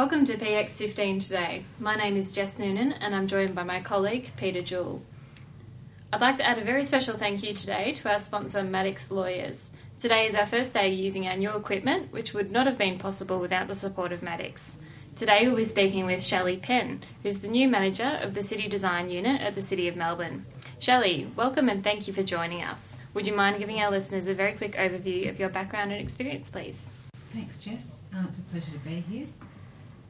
Welcome to PX15 today. My name is Jess Noonan and I'm joined by my colleague Peter Jewell. I'd like to add a very special thank you today to our sponsor Maddocks Lawyers. Today is our first day using our new equipment, which would not have been possible without the support of Maddocks. Today we'll be speaking with Shelley Penn, who's the new manager of the City Design Unit at the City of Melbourne. Shelley, welcome and thank you for joining us. Would you mind giving our listeners a very quick overview of your background and experience, please? Thanks, Jess. Uh, it's a pleasure to be here.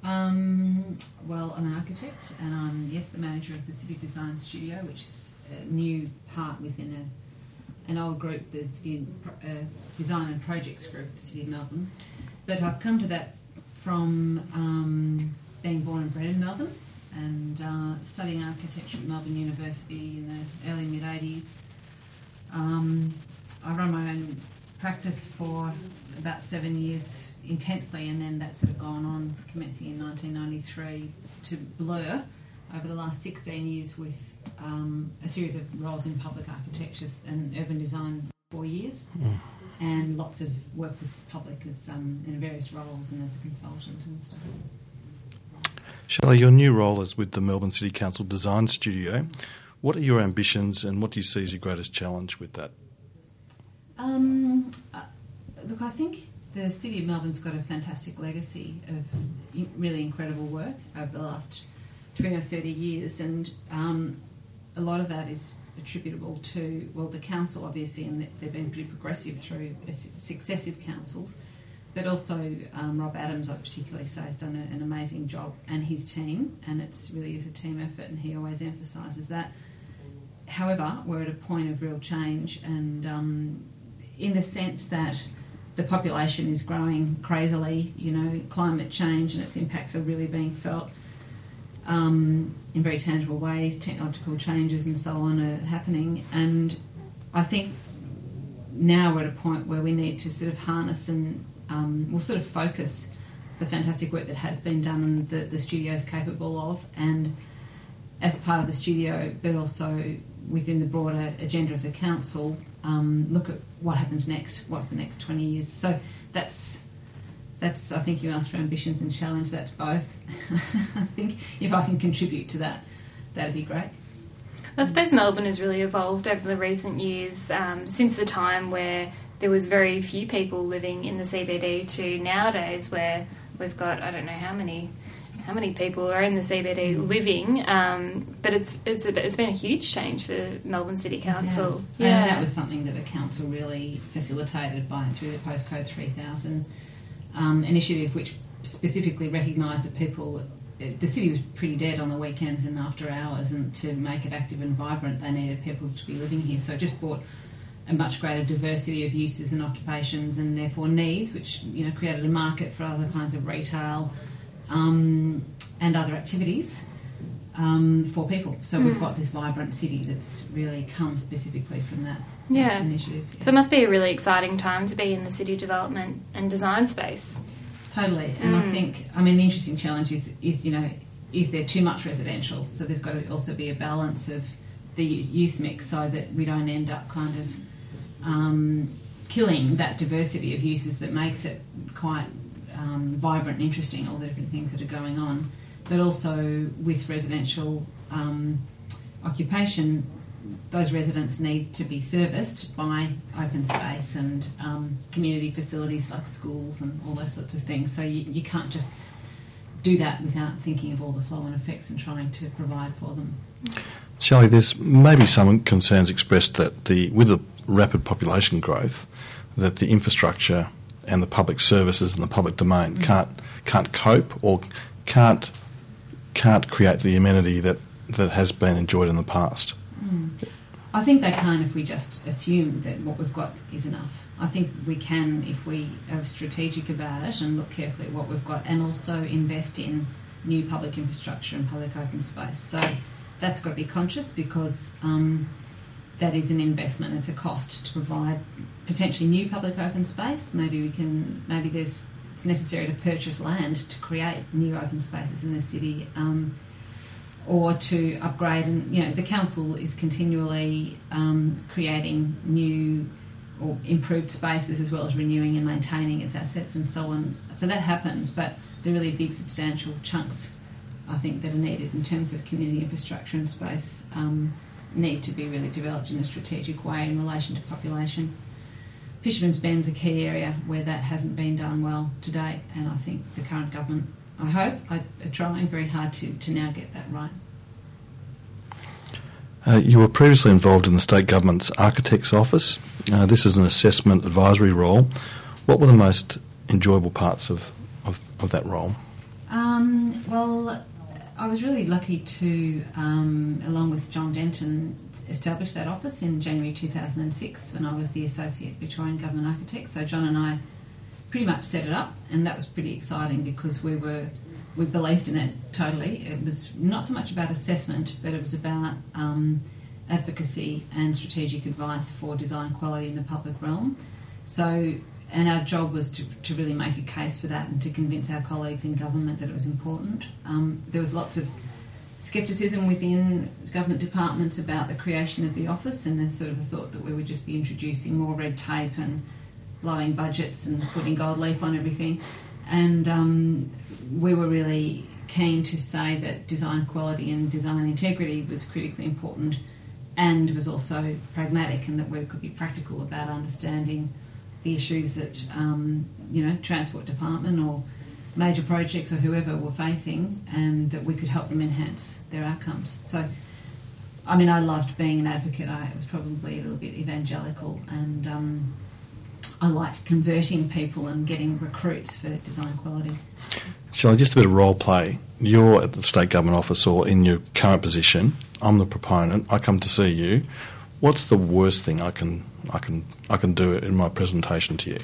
Um, well, I'm an architect and I'm, yes, the manager of the City Design Studio, which is a new part within a, an old group, the City uh, Design and Projects Group, the City of Melbourne. But I've come to that from um, being born and bred in Melbourne and uh, studying architecture at Melbourne University in the early mid 80s. Um, I run my own practice for about seven years intensely, and then that's sort of gone on, commencing in 1993 to blur over the last 16 years with um, a series of roles in public architecture and urban design, four years. Mm and lots of work with public as um, in various roles and as a consultant and stuff. Shelley, your new role is with the Melbourne City Council Design Studio. What are your ambitions and what do you see as your greatest challenge with that? Um, uh, look, I think the City of Melbourne's got a fantastic legacy of really incredible work over the last 20 or 30 years, and um, a lot of that is attributable to, well, the council, obviously, and they've been pretty progressive through successive councils, but also um, Rob Adams, I particularly say, has done an amazing job, and his team, and it really is a team effort, and he always emphasises that. However, we're at a point of real change, and um, in the sense that the population is growing crazily, you know, climate change and its impacts are really being felt um, in very tangible ways. Technological changes and so on are happening, and I think now we're at a point where we need to sort of harness and um, we'll sort of focus the fantastic work that has been done and that the studio is capable of, and as part of the studio, but also within the broader agenda of the council, um, look at what happens next. What's the next twenty years? So that's that's I think you asked for ambitions and challenge that both. I think if I can contribute to that, that'd be great. I suppose Melbourne has really evolved over the recent years um, since the time where there was very few people living in the CBD to nowadays where we've got I don't know how many how many people are in the CBD mm. living, um, but it's it's a, it's been a huge change for Melbourne City Council. Yeah, and that was something that the council really facilitated by through the postcode three thousand um, initiative, which specifically recognised that people, the city was pretty dead on the weekends and after hours, and to make it active and vibrant, they needed people to be living here. So it just brought a much greater diversity of uses and occupations, and therefore needs, which you know created a market for other kinds of retail um, and other activities. Um, for people. So mm. we've hmm. got this vibrant city that's really come specifically from that yes. initiative. Yeah. So it must be a really exciting time to be in the city development and design space. Totally, and mm. I think I mean the interesting challenge is is you know is there too much residential? So there's got to also be a balance of the use mix so that we don't end up kind of um, killing that diversity of uses that makes it quite um, vibrant and interesting, all the different things that are going on. But also with residential um, occupation, those residents need to be serviced by open space and um, community facilities like schools and all those sorts of things. So you, you can't just do that without thinking of all the flow and effects and trying to provide for them. Shelley, there's maybe some concerns expressed that the with the rapid population growth, that the infrastructure and the public services and the public domain mm. can't can't cope or can't can't create the amenity that, that has been enjoyed in the past. Mm. I think they can if we just assume that what we've got is enough. I think we can if we are strategic about it and look carefully at what we've got and also invest in new public infrastructure and public open space. So that's got to be conscious because um, that is an investment, it's a cost to provide potentially new public open space. Maybe we can, maybe there's it's necessary to purchase land to create new open spaces in the city. Um, or to upgrade. And you know, the council is continually um, creating new or improved spaces as well as renewing and maintaining its assets and so on. So that happens, but the really big substantial chunks I think that are needed in terms of community infrastructure and space um, need to be really developed in a strategic way in relation to population. Fisherman's Bend's a key area where that hasn't been done well to date, and I think the current government, I hope, are trying very hard to, to now get that right. Uh, you were previously involved in the state government's architect's office. Uh, this is an assessment advisory role. What were the most enjoyable parts of, of, of that role? Um, well, I was really lucky to, um, along with John Denton, establish that office in January 2006 when I was the Associate Victorian Government Architect. So John and I pretty much set it up, and that was pretty exciting because we were we believed in it totally. It was not so much about assessment, but it was about um, advocacy and strategic advice for design quality in the public realm. So, and our job was to, to really make a case for that and to convince our colleagues in government that it was important. Um, there was lots of scepticism within government departments about the creation of the office, and there's sort of a thought that we would just be introducing more red tape and blowing budgets and putting gold leaf on everything. And um, we were really keen to say that design quality and design integrity was critically important and was also pragmatic and that we could be practical about understanding the issues that um, you know transport department or major projects or whoever were facing and that we could help them enhance their outcomes so I mean I loved being an advocate I was probably a little bit evangelical and um, I liked converting people and getting recruits for design quality. Shall I just a bit of role play? You're at the state government office or in your current position. I'm the proponent. I come to see you. What's the worst thing I can I can I can do it in my presentation to you?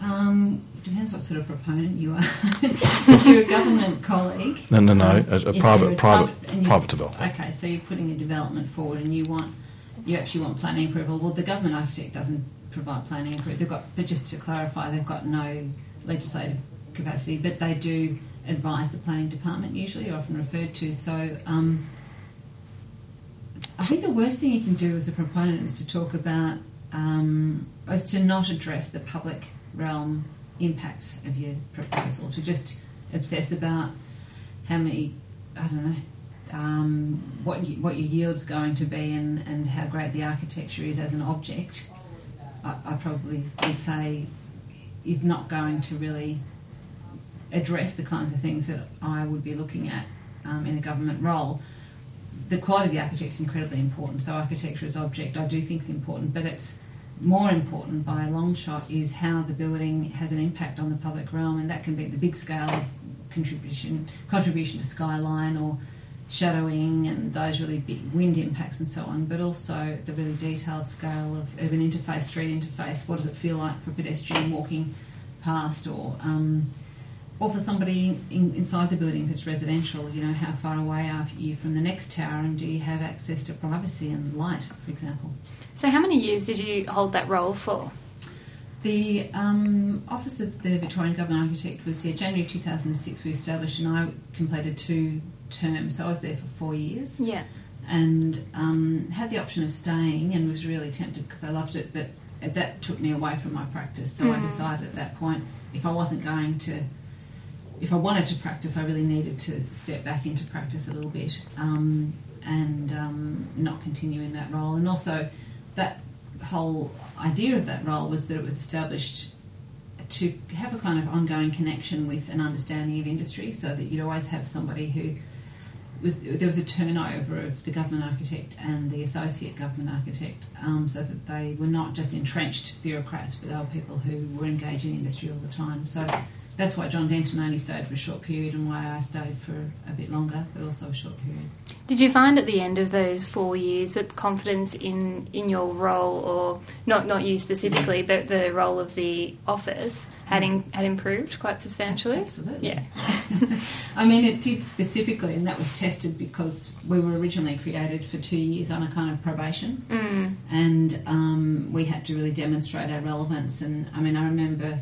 Um, depends what sort of proponent you are. if you're a government colleague, no, no, no, um, a, a private, a private, private developer. Okay, so you're putting a development forward, and you want you actually want planning approval. Well, the government architect doesn't provide planning approval. They've got, but just to clarify, they've got no legislative capacity, but they do advise the planning department usually, or often referred to. So um, I think the worst thing you can do as a proponent is to talk about, um, is to not address the public realm impacts of your proposal, to just obsess about how many, I don't know, um, what you, what your yield's going to be and, and how great the architecture is as an object, I, I probably would say is not going to really address the kinds of things that I would be looking at um, in a government role. The quality of the architect is incredibly important. So architecture as object, I do think is important, but it's more important by a long shot is how the building has an impact on the public realm, and that can be the big scale of contribution contribution to skyline or shadowing and those really big wind impacts and so on, but also the really detailed scale of urban interface, street interface. What does it feel like for a pedestrian walking past, or um, or for somebody in, inside the building it's residential? You know, how far away are you from the next tower, and do you have access to privacy and light, for example? So, how many years did you hold that role for? The um, Office of the Victorian Government Architect was yeah, January 2006 we established, and I completed two terms, so I was there for four years. Yeah. And um, had the option of staying and was really tempted because I loved it, but that took me away from my practice. So mm. I decided at that point if I wasn't going to, if I wanted to practice, I really needed to step back into practice a little bit um, and um, not continue in that role. And also, that whole idea of that role was that it was established to have a kind of ongoing connection with an understanding of industry so that you'd always have somebody who was there was a turnover of the government architect and the associate government architect, um, so that they were not just entrenched bureaucrats, but they were people who were engaged in industry all the time. So that's why John Denton only stayed for a short period and why I stayed for a bit longer, but also a short period. Did you find at the end of those four years that confidence in, in your role, or not not you specifically, but the role of the office had in, had improved quite substantially? Absolutely. Yeah. I mean, it did specifically, and that was tested because we were originally created for two years on a kind of probation, mm. and um, we had to really demonstrate our relevance. And I mean, I remember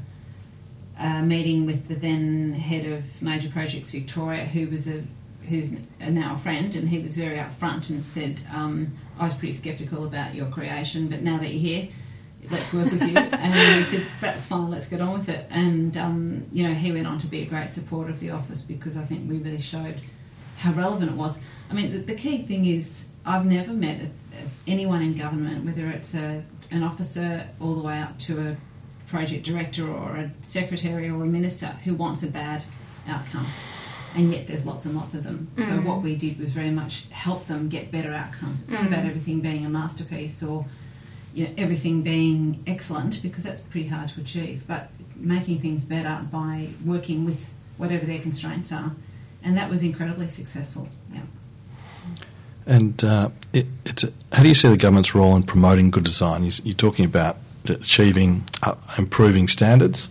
a meeting with the then head of Major Projects Victoria, who was a who's now a friend, and he was very upfront and said, um, "I was pretty sceptical about your creation, but now that you're here, let's work with you. and we said, that's fine, let's get on with it. And, um, you know, he went on to be a great supporter of the office because I think we really showed how relevant it was. I mean, the, the key thing is I've never met a, a, anyone in government, whether it's a, an officer all the way up to a project director or a secretary or a minister who wants a bad outcome. And yet there's lots and lots of them. Mm. So what we did was very much help them get better outcomes. It's mm. not about everything being a masterpiece or you know, everything being excellent because that's pretty hard to achieve, but making things better by working with whatever their constraints are. And that was incredibly successful. Yeah. And uh, it, it's a, how do you see the government's role in promoting good design? You're, you're talking about achieving, uh, improving standards.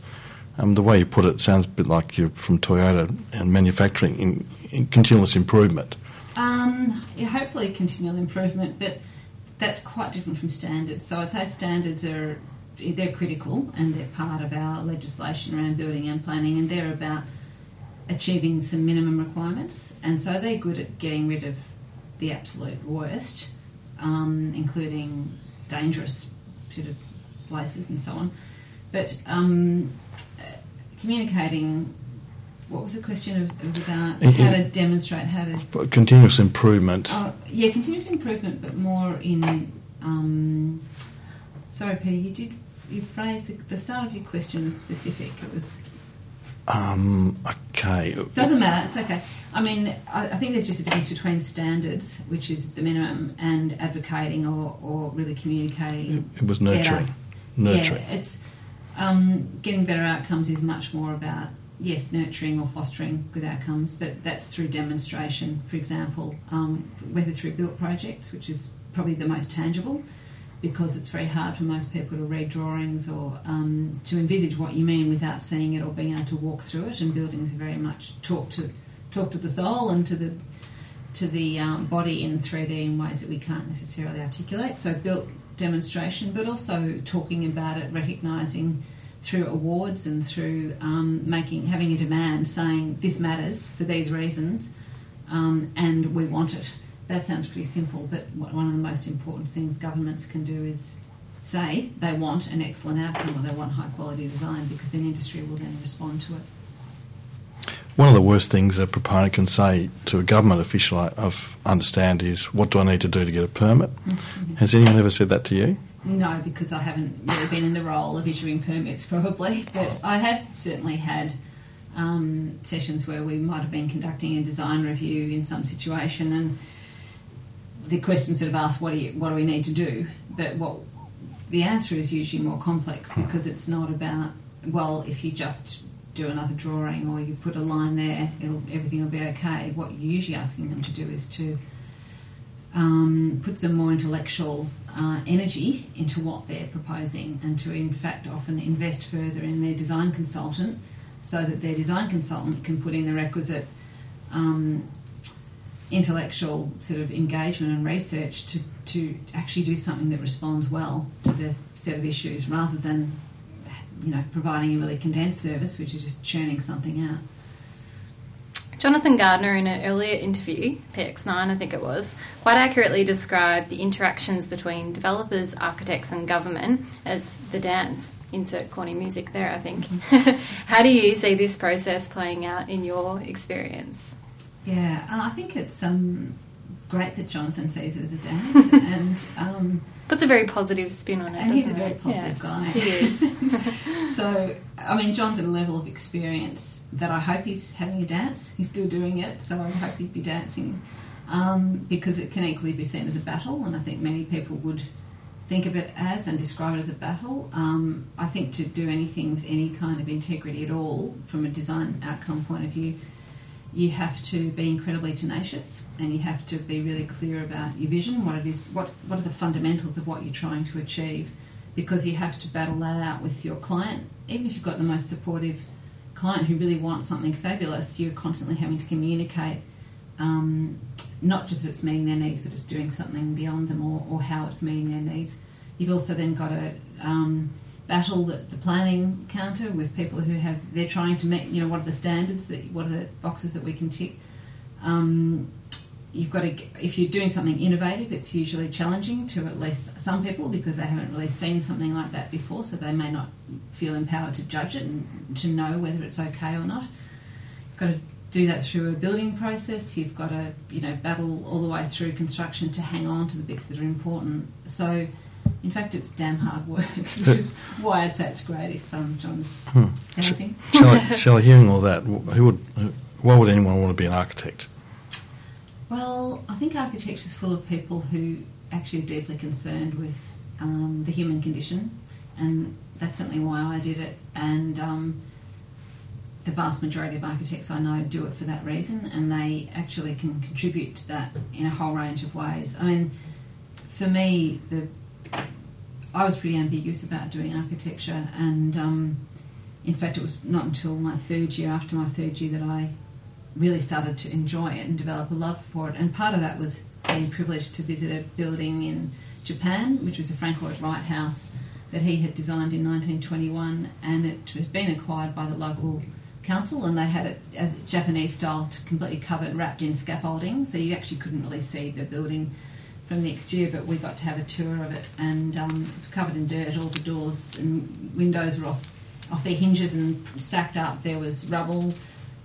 Um, the way you put it sounds a bit like you're from Toyota and manufacturing in, in continuous improvement. Um, yeah, hopefully continual improvement, but that's quite different from standards. So I'd say standards are they're critical and they're part of our legislation around building and planning, and they're about achieving some minimum requirements. And so they're good at getting rid of the absolute worst, um, including dangerous sort of places and so on. But um, communicating what was the question? It was, it was about in, how to demonstrate how to continuous improvement. Oh, yeah, continuous improvement, but more in. Um, sorry, Peter, you did you phrased the, the start of your question was specific. It was. Um, okay. Doesn't matter. It's okay. I mean, I, I, think there's just a difference between standards, which is the minimum, and advocating or, or really communicating. It, it was nurturing. Better. Nurturing. Yeah, it's um, getting better outcomes is much more about yes, nurturing or fostering good outcomes, but that's through demonstration, for example, um, whether through built projects, which is probably the most tangible, because it's very hard for most people to read drawings or um, to envisage what you mean without seeing it or being able to walk through it. And buildings are very much talk to talk to the soul and to the to the um, body in 3D in ways that we can't necessarily articulate. So built demonstration, but also talking about it, recognising through awards and through um, making having a demand saying this matters for these reasons um, and we want it. That sounds pretty simple, but one of the most important things governments can do is say they want an excellent outcome or they want high quality design because then industry will then respond to it. One of the worst things a proponent can say to a government official, I understand, is what do I need to do to get a permit? Mm-hmm. Has anyone ever said that to you? No, because I haven't really been in the role of issuing permits, probably. But I have certainly had um, sessions where we might have been conducting a design review in some situation, and the questions sort of asked, "What do you, what do we need to do?" But what the answer is usually more complex hmm. because it's not about well, if you just do another drawing or you put a line there, everything will be okay. What you're usually asking them to do is to um, put some more intellectual uh, energy into what they're proposing and to, in fact, often invest further in their design consultant so that their design consultant can put in the requisite um, intellectual sort of engagement and research to, to actually do something that responds well to the set of issues rather than you know providing a really condensed service which is just churning something out. Jonathan Gardner, in an earlier interview, PX9 I think it was, quite accurately described the interactions between developers, architects, and government as the dance. Insert corny music there, I think. Mm-hmm. How do you see this process playing out in your experience? Yeah, I think it's um, great that Jonathan sees it as a dance and um, puts a very positive spin on it. And he's a very positive yes, guy. He is. so, I mean, John's at a level of experience that I hope he's having a dance. He's still doing it, so I hope he'd be dancing um, because it can equally be seen as a battle, and I think many people would think of it as and describe it as a battle. Um, I think to do anything with any kind of integrity at all from a design outcome point of view you have to be incredibly tenacious and you have to be really clear about your vision, what it is, what's, what are the fundamentals of what you're trying to achieve, because you have to battle that out with your client. Even if you've got the most supportive client who really wants something fabulous, you're constantly having to communicate um, not just that it's meeting their needs, but it's doing something beyond them or, or how it's meeting their needs. You've also then got to um, battle the, the planning counter with people who have they're trying to make you know what are the standards that what are the boxes that we can tick um, you've got to, if you're doing something innovative, it's usually challenging to at least some people because they haven't really seen something like that before, so they may not feel empowered to judge it and to know whether it's okay or not. You've got to do that through a building process. You've got to, you know, battle all the way through construction to hang on to the bits that are important. So, in fact, it's damn hard work, which is why I'd say it's great if um, John's Hmm. dancing. Shelley, hearing all that, who would, why would anyone want to be an architect? Well, I think architecture is full of people who actually are deeply concerned with um, the human condition, and that's certainly why I did it. And um, the vast majority of architects I know do it for that reason, and they actually can contribute to that in a whole range of ways. I mean, for me, the I was pretty ambiguous about doing architecture, and um, in fact, it was not until my third year, after my third year, that I really started to enjoy it and develop a love for it. And part of that was being privileged to visit a building in Japan, which was a Frank Lloyd Wright house that he had designed in 1921, and it had been acquired by the local council, and they had it as Japanese style, completely covered, wrapped in scaffolding, so you actually couldn't really see the building from next year, but we got to have a tour of it, and um, it was covered in dirt. All the doors and windows were off off their hinges and stacked up. There was rubble,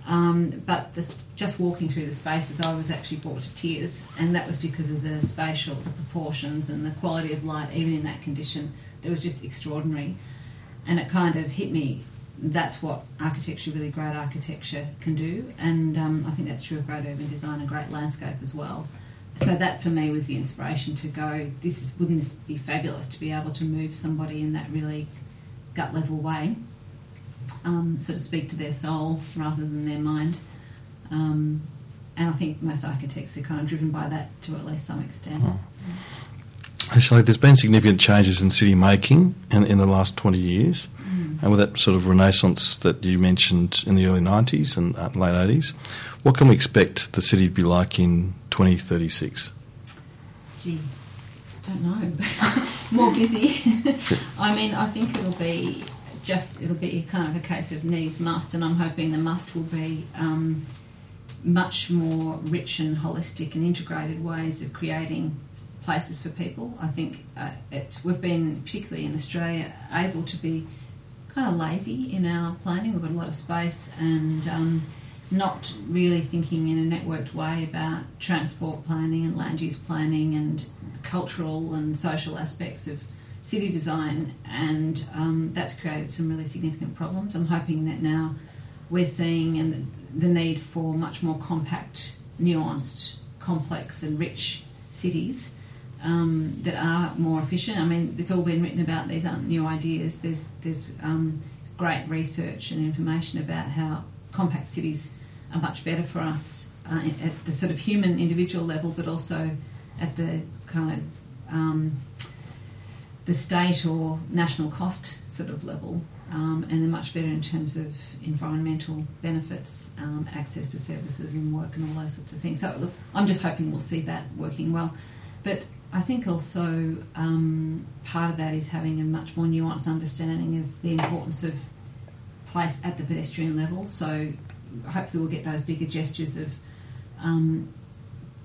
um, but this, just walking through the spaces, I was actually brought to tears, and that was because of the spatial, the proportions, and the quality of light, even in that condition. That was just extraordinary, and it kind of hit me. That's what architecture, really great architecture, can do, and um, I think that's true of great urban design and great landscape as well. So that for me was the inspiration to go. This is wouldn't this be fabulous to be able to move somebody in that really gut level way, um, so to speak to their soul rather than their mind. Um, and I think most architects are kind of driven by that to at least some extent. Actually, there's been significant changes in city making in, in the last 20 years. And with that sort of renaissance that you mentioned in the early 90s and uh, late 80s, what can we expect the city to be like in 2036? Gee, don't know. More busy. I mean, I think it'll be just it'll be kind of a case of needs must, and I'm hoping the must will be um, much more rich and holistic and integrated ways of creating places for people. I think uh, we've been particularly in Australia able to be kind of lazy in our planning. We've got a lot of space and. Um, not really thinking in a networked way about transport planning and land use planning and cultural and social aspects of city design, and um, that's created some really significant problems. I'm hoping that now we're seeing and the need for much more compact, nuanced, complex, and rich cities um, that are more efficient. I mean, it's all been written about; these aren't new ideas. There's there's um, great research and information about how compact cities are much better for us uh, at the sort of human individual level, but also at the kind of um, the state or national cost sort of level, um, and they're much better in terms of environmental benefits, um, access to services and work, and all those sorts of things. So, look, I'm just hoping we'll see that working well. But I think also um, part of that is having a much more nuanced understanding of the importance of place at the pedestrian level. So, hopefully, we'll get those bigger gestures of um,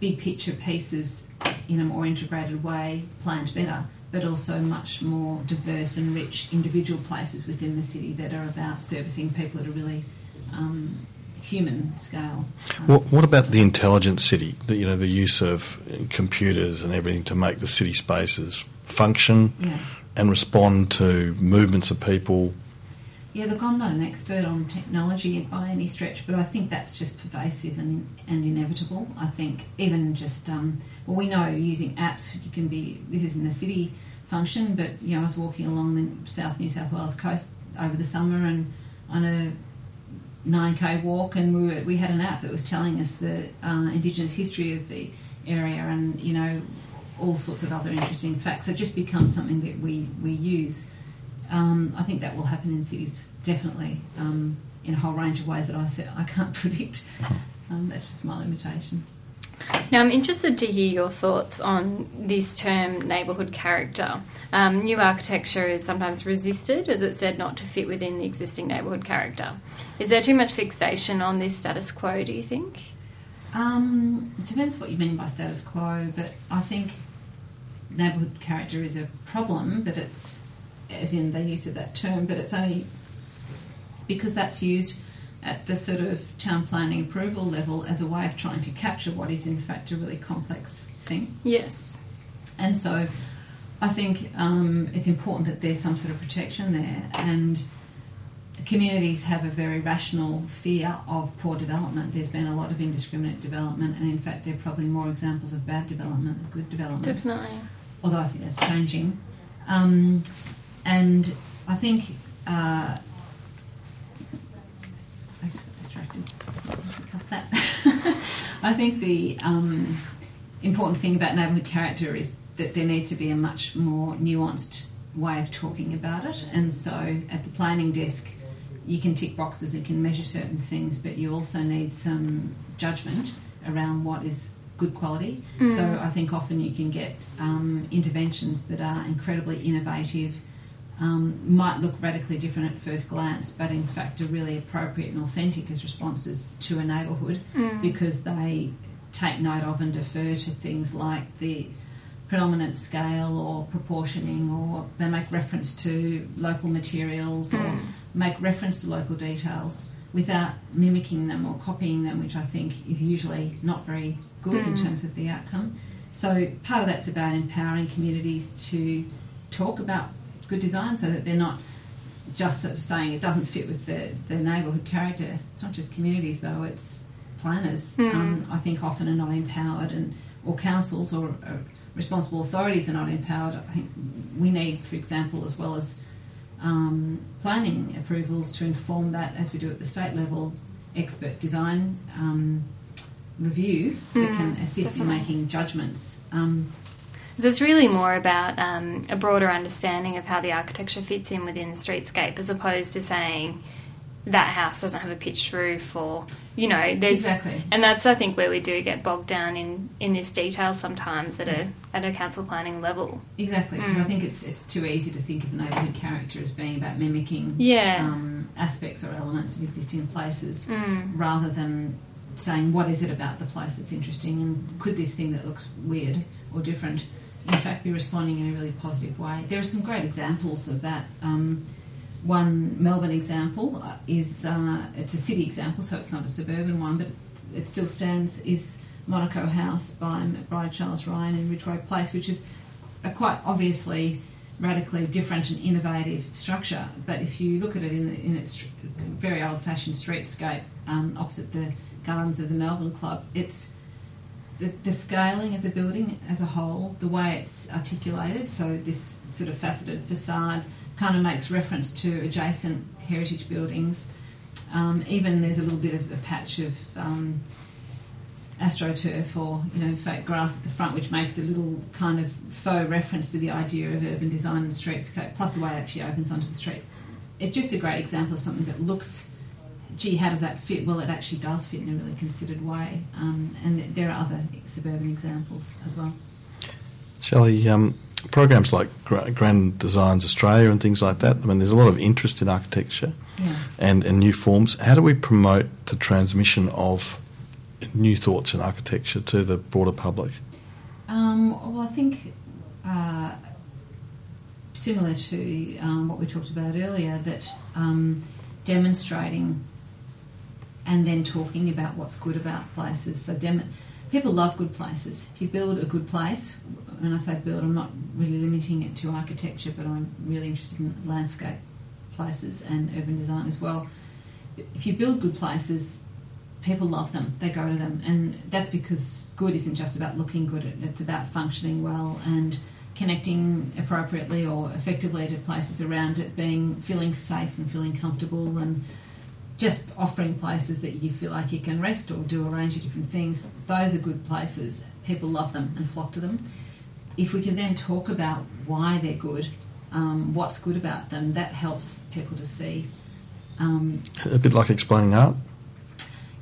big picture pieces in a more integrated way planned better, but also much more diverse and rich individual places within the city that are about servicing people at a really um, human scale. What, what about the intelligent city? The, you know, the use of computers and everything to make the city spaces function Yeah. and respond to movements of people. Yeah, look, I'm not an expert on technology by any stretch, but I think that's just pervasive and, and inevitable. I think even just, um, well, we know using apps, you can be, this isn't a city function, but, you know, I was walking along the South New South Wales coast over the summer and on a 9k walk, and we, were, we had an app that was telling us the uh, Indigenous history of the area and, you know, all sorts of other interesting facts. It just becomes something that we, we use. Um, I think that will happen in cities definitely um, in a whole range of ways that I I can't predict. Um, that's just my limitation. Now, I'm interested to hear your thoughts on this term neighbourhood character. Um, new architecture is sometimes resisted, as it's said, not to fit within the existing neighbourhood character. Is there too much fixation on this status quo, do you think? Um, it depends what you mean by status quo, but I think neighbourhood character is a problem, but it's as in the use of that term, but it's only because that's used at the sort of town planning approval level as a way of trying to capture what is in fact a really complex thing. Yes. And so I think um, it's important that there's some sort of protection there. And communities have a very rational fear of poor development. There's been a lot of indiscriminate development, and in fact, there are probably more examples of bad development than good development. Definitely. Although I think that's changing. Um, and I think. Uh, I just got distracted. Cut that. I think the um, important thing about neighbourhood character is that there needs to be a much more nuanced way of talking about it. And so at the planning desk, you can tick boxes and can measure certain things, but you also need some judgment around what is good quality. Mm. So I think often you can get um, interventions that are incredibly innovative, um, might look radically different at first glance, but in fact are really appropriate and authentic as responses to a neighbourhood Mm. because they take note of and defer to things like the predominant scale or proportioning, or they make reference to local materials or Mm. make reference to local details without mimicking them or copying them, which I think is usually not very good in Mm. terms of the outcome. So part of that's about empowering communities to talk about good design so that they're not just sort of saying it doesn't fit with the, the neighbourhood character. It's not just communities though, it's planners. Mm. Um, I think often are not empowered and or councils or uh, responsible authorities are not empowered. I think we need, for example, as well as um, planning approvals to inform that, as we do at the state level, expert design um, review that Mm, can assist definitely. in making judgments. Um, So it's really more about um, a broader understanding of how the architecture fits in within the streetscape, as opposed to saying that house doesn't have a pitched roof, or you know, there's Exactly. and that's I think where we do get bogged down in in this detail sometimes at a at a council planning level. exactly, because I Mm. think it's it's too easy to think of neighbourhood character as being about mimicking Yeah. um, aspects or elements of existing places. Mm. rather than saying what is it about the place that's interesting and could this thing that looks weird or different in fact be responding in a really positive way. There are some great examples of that. Um, one Melbourne example uh, is uh, it's a city example, so it's not a suburban one, but it still stands. Is Monaco House by McBride Charles Ryan in Ridgway Place, which is a quite obviously radically different and innovative structure. But if you look at it in, the, in its very old-fashioned streetscape um, opposite the gardens of the Melbourne Club, it's the, the scaling of the building as a whole, the way it's articulated, so this sort of faceted facade kind of makes reference to adjacent heritage buildings. Um, even there's a little bit of a patch of um, astroturf or you know fake grass at the front, which makes a little kind of faux reference to the idea of urban design and streetscape. Plus the way it actually opens onto the street. It's just a great example of something that looks gee, how does that fit? Well, it actually does fit in a really considered way. Um, and th- there are other suburban examples as well. Shelley, um, programs like Gra- Grand Designs Australia and things like that, I mean, there's a lot of interest in architecture Yeah. and, and new forms. How do we promote the transmission of new thoughts in architecture to the broader public? Um, well, I think uh, similar to um, what we talked about earlier, that um, demonstrating and then talking about what's good about places. So, people love good places. If you build a good place, when I say build, I'm not really limiting it to architecture, but I'm really interested in landscape places and urban design as well. If you build good places, people love them. They go to them, and that's because good isn't just about looking good. It's about functioning well and connecting appropriately or effectively to places around it, being feeling safe and feeling comfortable, and just offering places that you feel like you can rest or do a range of different things. Those are good places. People love them and flock to them. If we can then talk about why they're good, um, what's good about them, that helps people to see. Um, A bit like explaining art?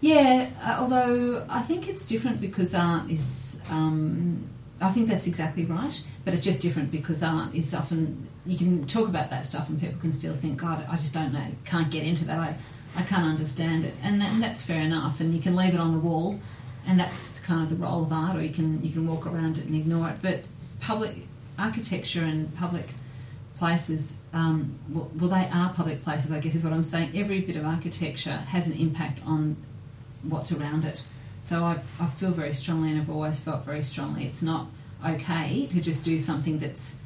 yeah, uh, although I think it's different because art is. Um, I think that's exactly right, but it's just different because art is often. You can talk about that stuff and people can still think, God, I just don't know, can't get into that. I, I can't understand it. And, that, and that's fair enough. And you can leave it on the wall and that's kind of the role of art, or you can you can walk around it and ignore it. But public architecture and public places, um, well, well, they are public places. I guess is what I'm saying. Every bit of architecture has an impact on what's around it. So I, I feel very strongly, and I've always felt very strongly. It's not okay to just do something that's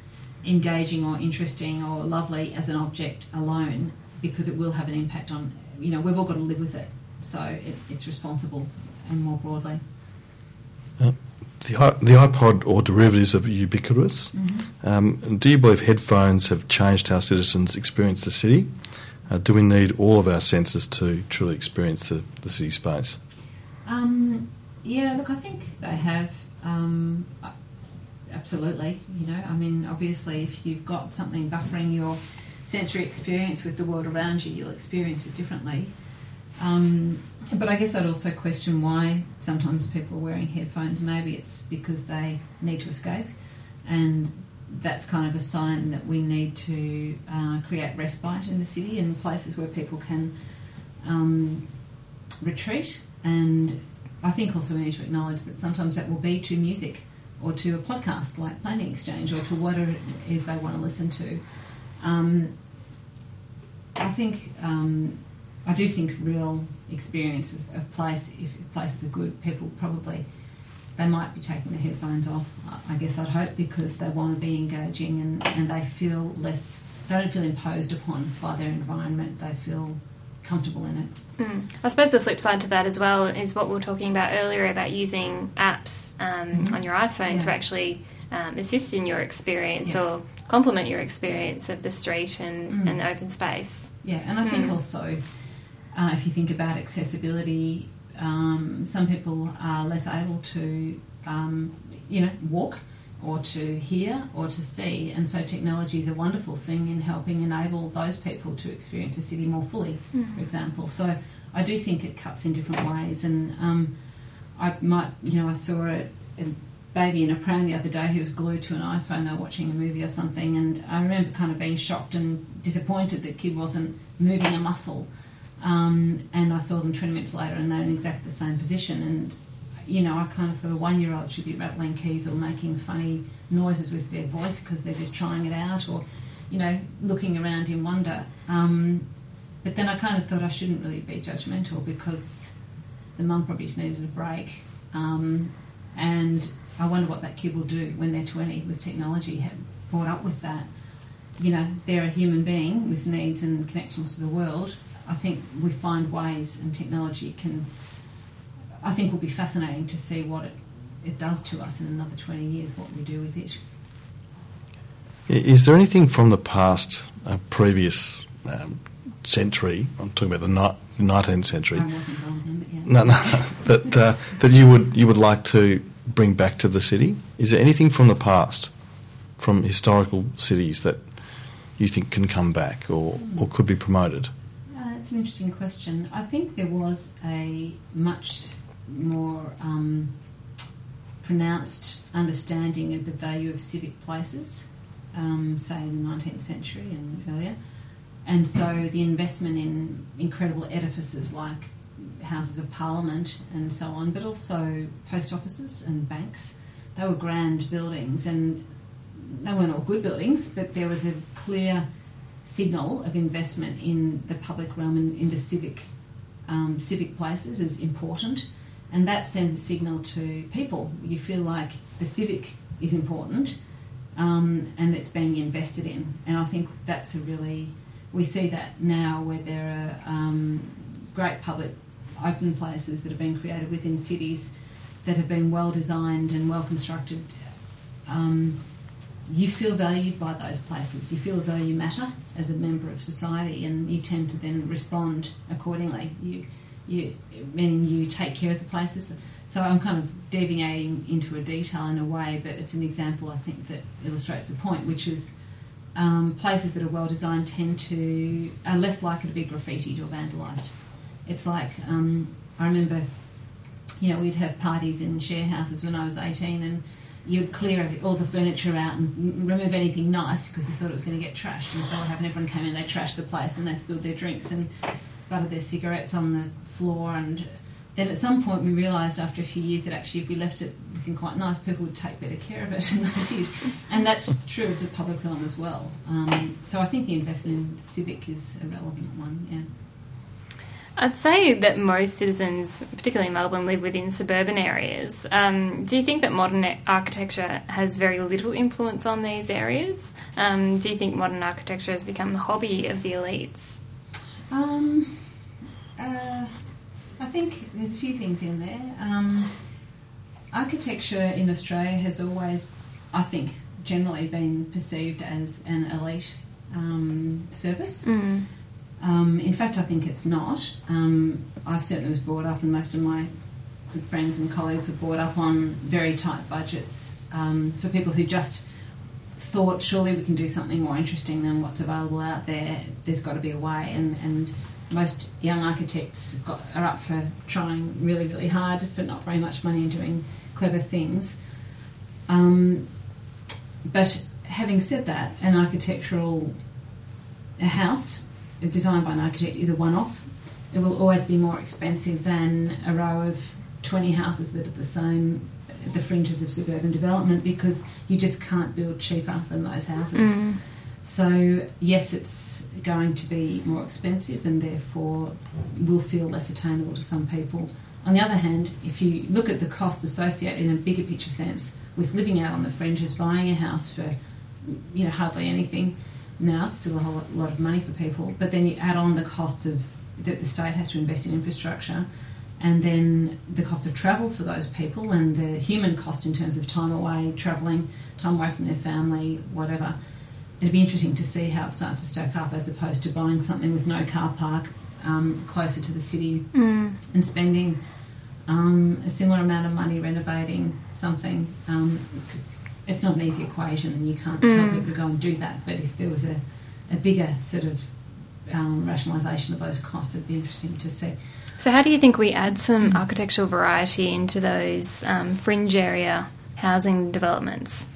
engaging or interesting or lovely as an object alone, because it will have an impact on. You know, we've all got to live with it. So it, it's responsible and more broadly. Uh, the, the iPod or derivatives are ubiquitous. Um, do you believe headphones have changed how citizens experience the city? Uh, do we need all of our senses to truly experience the, the city space? Um, yeah, look, I think they have. Um, absolutely, you know, I mean, obviously, if you've got something buffering your sensory experience with the world around you, you'll experience it differently. Um, but I guess I'd also question why sometimes people are wearing headphones. Maybe it's because they need to escape, and that's kind of a sign that we need to uh, create respite in the city and places where people can um, retreat. And I think also we need to acknowledge that sometimes that will be to music or to a podcast like Planning Exchange or to whatever it is they want to listen to. Um, I think um, I do think real experience of, place, if places are good, people probably they might be taking the headphones off. I- guess I'd hope because they want to be engaging and, and they feel less. They don't feel imposed upon by their environment. They feel comfortable in it. Mm. I suppose the flip side to that as well is what we were talking about earlier about using apps um, Mhm. on your iPhone to actually um, assist in your experience Yeah. or complement your experience of the street and, Mm. and open space. Yeah, and I think Mm. also uh, if you think about accessibility, um, some people are less able to, um, you know, walk or to hear or to see, and so technology is a wonderful thing in helping enable those people to experience a city more fully, Mm. for example. So I do think it cuts in different ways, and um, I might, you know, I saw it baby in a pram the other day who was glued to an iPhone. They were watching a movie or something, and I remember kind of being shocked and disappointed that kid wasn't moving a muscle. Um, and I saw them 20 minutes later, and they're in exactly the same position. And you know, I kind of thought a one-year-old should be rattling keys or making funny noises with their voice because they're just trying it out, or you know, looking around in wonder. Um, but then I kind of thought I shouldn't really be judgmental because the mum probably just needed a break. Um, and I wonder what that kid will do when they're 20 with technology brought up with that. You know, they're a human being with needs and connections to the world. I think we find ways, and technology can. I think will be fascinating to see what it, it does to us in another 20 years, what we do with it. Is there anything from the past, uh, previous um, century, I'm talking about the ni- 19th century, I wasn't on them, but yeah. no, no, that, uh, that you would, you would like to bring back to the city? Is there anything from the past, from historical cities, that you think can come back or, or could be promoted? Uh, it's an interesting question. I think there was a much more um, pronounced understanding of the value of civic places, um, say in the 19th century and earlier. And so the investment in incredible edifices like Houses of Parliament and so on, but also post offices and banks, they were grand buildings and they weren't all good buildings, but there was a clear signal of investment in the public realm and in the civic um, civic places is important, and that sends a signal to people. You feel like the civic is important, um, and it's being invested in, and I think that's a really we see that now where there are um, great public open places that have been created within cities that have been well designed and well constructed. Um, you feel valued by those places. You feel as though you matter as a member of society, and you tend to then respond accordingly. You, you, meaning you take care of the places. So I'm kind of deviating into a detail in a way, but it's an example I think that illustrates the point, which is um, places that are well designed tend to are less likely to be graffitied or vandalised. It's like um, I remember, you know, we'd have parties in share houses when I was 18, and you'd clear all the furniture out and remove anything nice because you thought it was going to get trashed. And so what happened? Everyone came in, they trashed the place, and they spilled their drinks and buttered their cigarettes on the floor and then at some point we realised after a few years that actually if we left it looking quite nice, people would take better care of it, and they did. And that's true of the public realm as well. Um, so I think the investment in civic is a relevant one. Yeah. I'd say that most citizens, particularly in Melbourne, live within suburban areas. Um, do you think that modern architecture has very little influence on these areas? Um, do you think modern architecture has become the hobby of the elites? Um, uh, I think there's a few things in there. Um, architecture in Australia has always, I think, generally been perceived as an elite um, service. Mm. Um, in fact, I think it's not. Um, I certainly was brought up, and most of my friends and colleagues were brought up on very tight budgets um, for people who just thought, surely we can do something more interesting than what's available out there. There's got to be a way, and, and most young architects got, are up for trying really, really hard for not very much money and doing clever things. Um, but having said that, an architectural a house designed by an architect is a one-off. It will always be more expensive than a row of 20 houses that are the same at the fringes of suburban development because you just can't build cheaper than those houses. Mm. So yes, it's going to be more expensive and therefore will feel less attainable to some people. On the other hand, if you look at the cost associated in a bigger picture sense with living out on the fringes, buying a house for you know hardly anything, now it's still a whole lot of money for people. But then you add on the costs of that the state has to invest in infrastructure, and then the cost of travel for those people, and the human cost in terms of time away, travelling, time away from their family, whatever. It'd be interesting to see how it starts to stack up as opposed to buying something with no car park um, closer to the city Mm. and spending um, a similar amount of money renovating something. Um, it's not an easy equation, and you can't tell Mm. people to go and do that. But if there was a, a bigger sort of um, rationalisation of those costs, it'd be interesting to see. So, how do you think we add some architectural variety into those um, fringe area housing developments?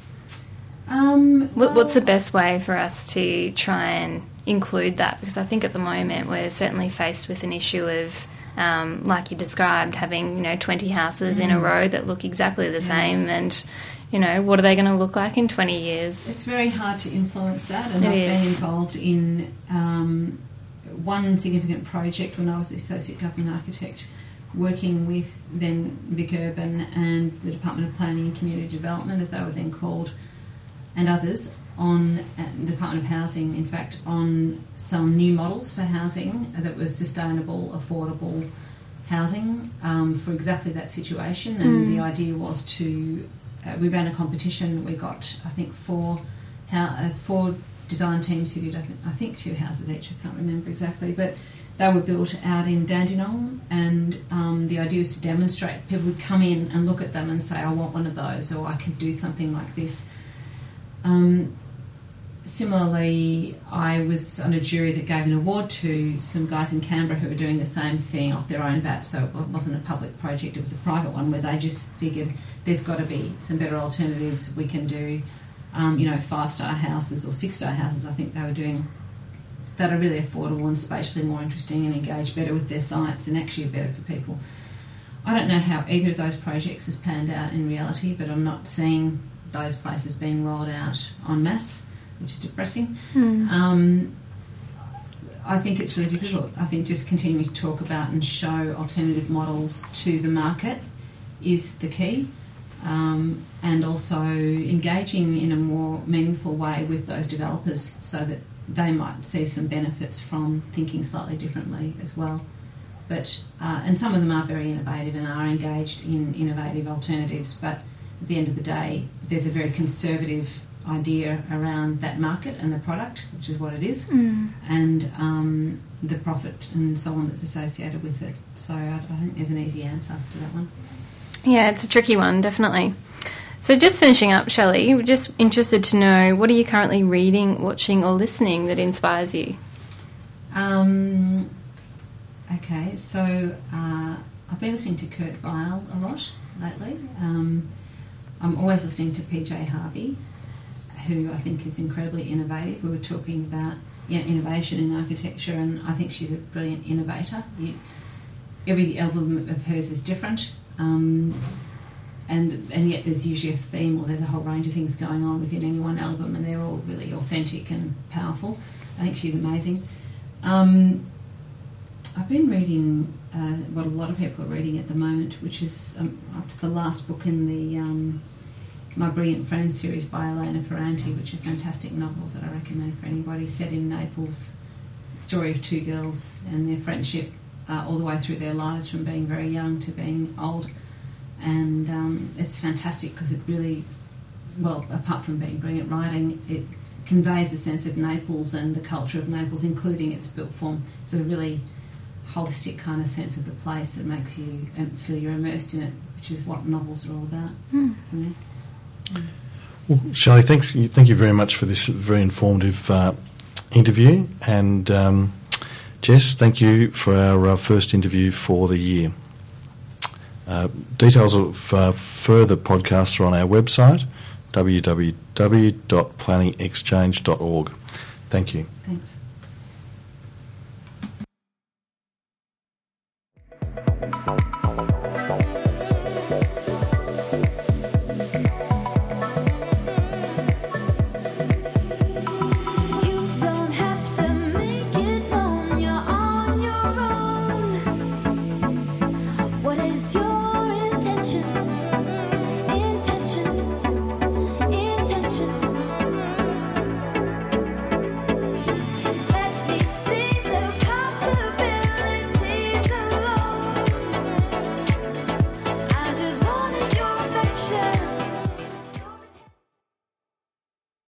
Um, What, what's the best way for us to try and include that? Because I think at the moment we're certainly faced with an issue of, um, like you described, having you know twenty houses in a Mm. row that look exactly the Yeah. same, and you know what are they going to look like in twenty years? It's very hard to influence that, and It I've been involved in um, one significant project when I was the associate government architect, working with then Vic Urban and the Department of Planning and Community Development, as they were then called, and others on uh, Department of Housing, in fact, on some new models for housing that was sustainable, affordable housing um, for exactly that situation. And Mm. the idea was to uh, we ran a competition. We got I think four uh, four design teams who did I think, I think two houses each. I can't remember exactly, but they were built out in Dandenong, and um, the idea was to demonstrate. People would come in and look at them and say, "I want one of those," or "I could do something like this." Um, similarly, I was on a jury that gave an award to some guys in Canberra who were doing the same thing off their own bat. So it wasn't a public project; it was a private one where they just figured there's got to be some better alternatives we can do. Um, you know, five star houses or six star houses. I think they were doing that are really affordable and spatially more interesting and engage better with their sites and actually are better for people. I don't know how either of those projects has panned out in reality, but I'm not seeing those places being rolled out en masse, which is depressing. Mm. Um, I think it's really difficult. I think just continuing to talk about and show alternative models to the market is the key. Um, and also engaging in a more meaningful way with those developers so that they might see some benefits from thinking slightly differently as well. But uh, and some of them are very innovative and are engaged in innovative alternatives. But at the end of the day, there's a very conservative idea around that market and the product, which is what it is, Mm. and um, the profit and so on that's associated with it. So I, I think there's an easy answer to that one. Yeah, it's a tricky one, definitely. So, just finishing up, Shelley, we're just interested to know what are you currently reading, watching, or listening that inspires you? Um, okay, so uh, I've been listening to Kurt Vile a lot lately. Um, I'm always listening to PJ Harvey, who I think is incredibly innovative. We were talking about you know, innovation in architecture, and I think she's a brilliant innovator. You, every album of hers is different. Um, and, and yet there's usually a theme or there's a whole range of things going on within any one album and they're all really authentic and powerful. I think she's amazing. Um, I've been reading uh, what a lot of people are reading at the moment, which is um, up to the last book in the um, My Brilliant Friends series by Elena Ferrante, which are fantastic novels that I recommend for anybody, set in Naples. The story of two girls and their friendship uh, all the way through their lives, from being very young to being old. And um, it's fantastic because it really, well, apart from being brilliant writing, it conveys a sense of Naples and the culture of Naples, including its built form. It's a really holistic kind of sense of the place that makes you um, feel you're immersed in it, which is what novels are all about. Hmm. Well, Shelley, thanks, thank you very much for this very informative uh, interview. And um, Jess, thank you for our uh, first interview for the year. Uh, details of uh, further podcasts are on our website, www.planningexchange.org. Thank you. Thanks.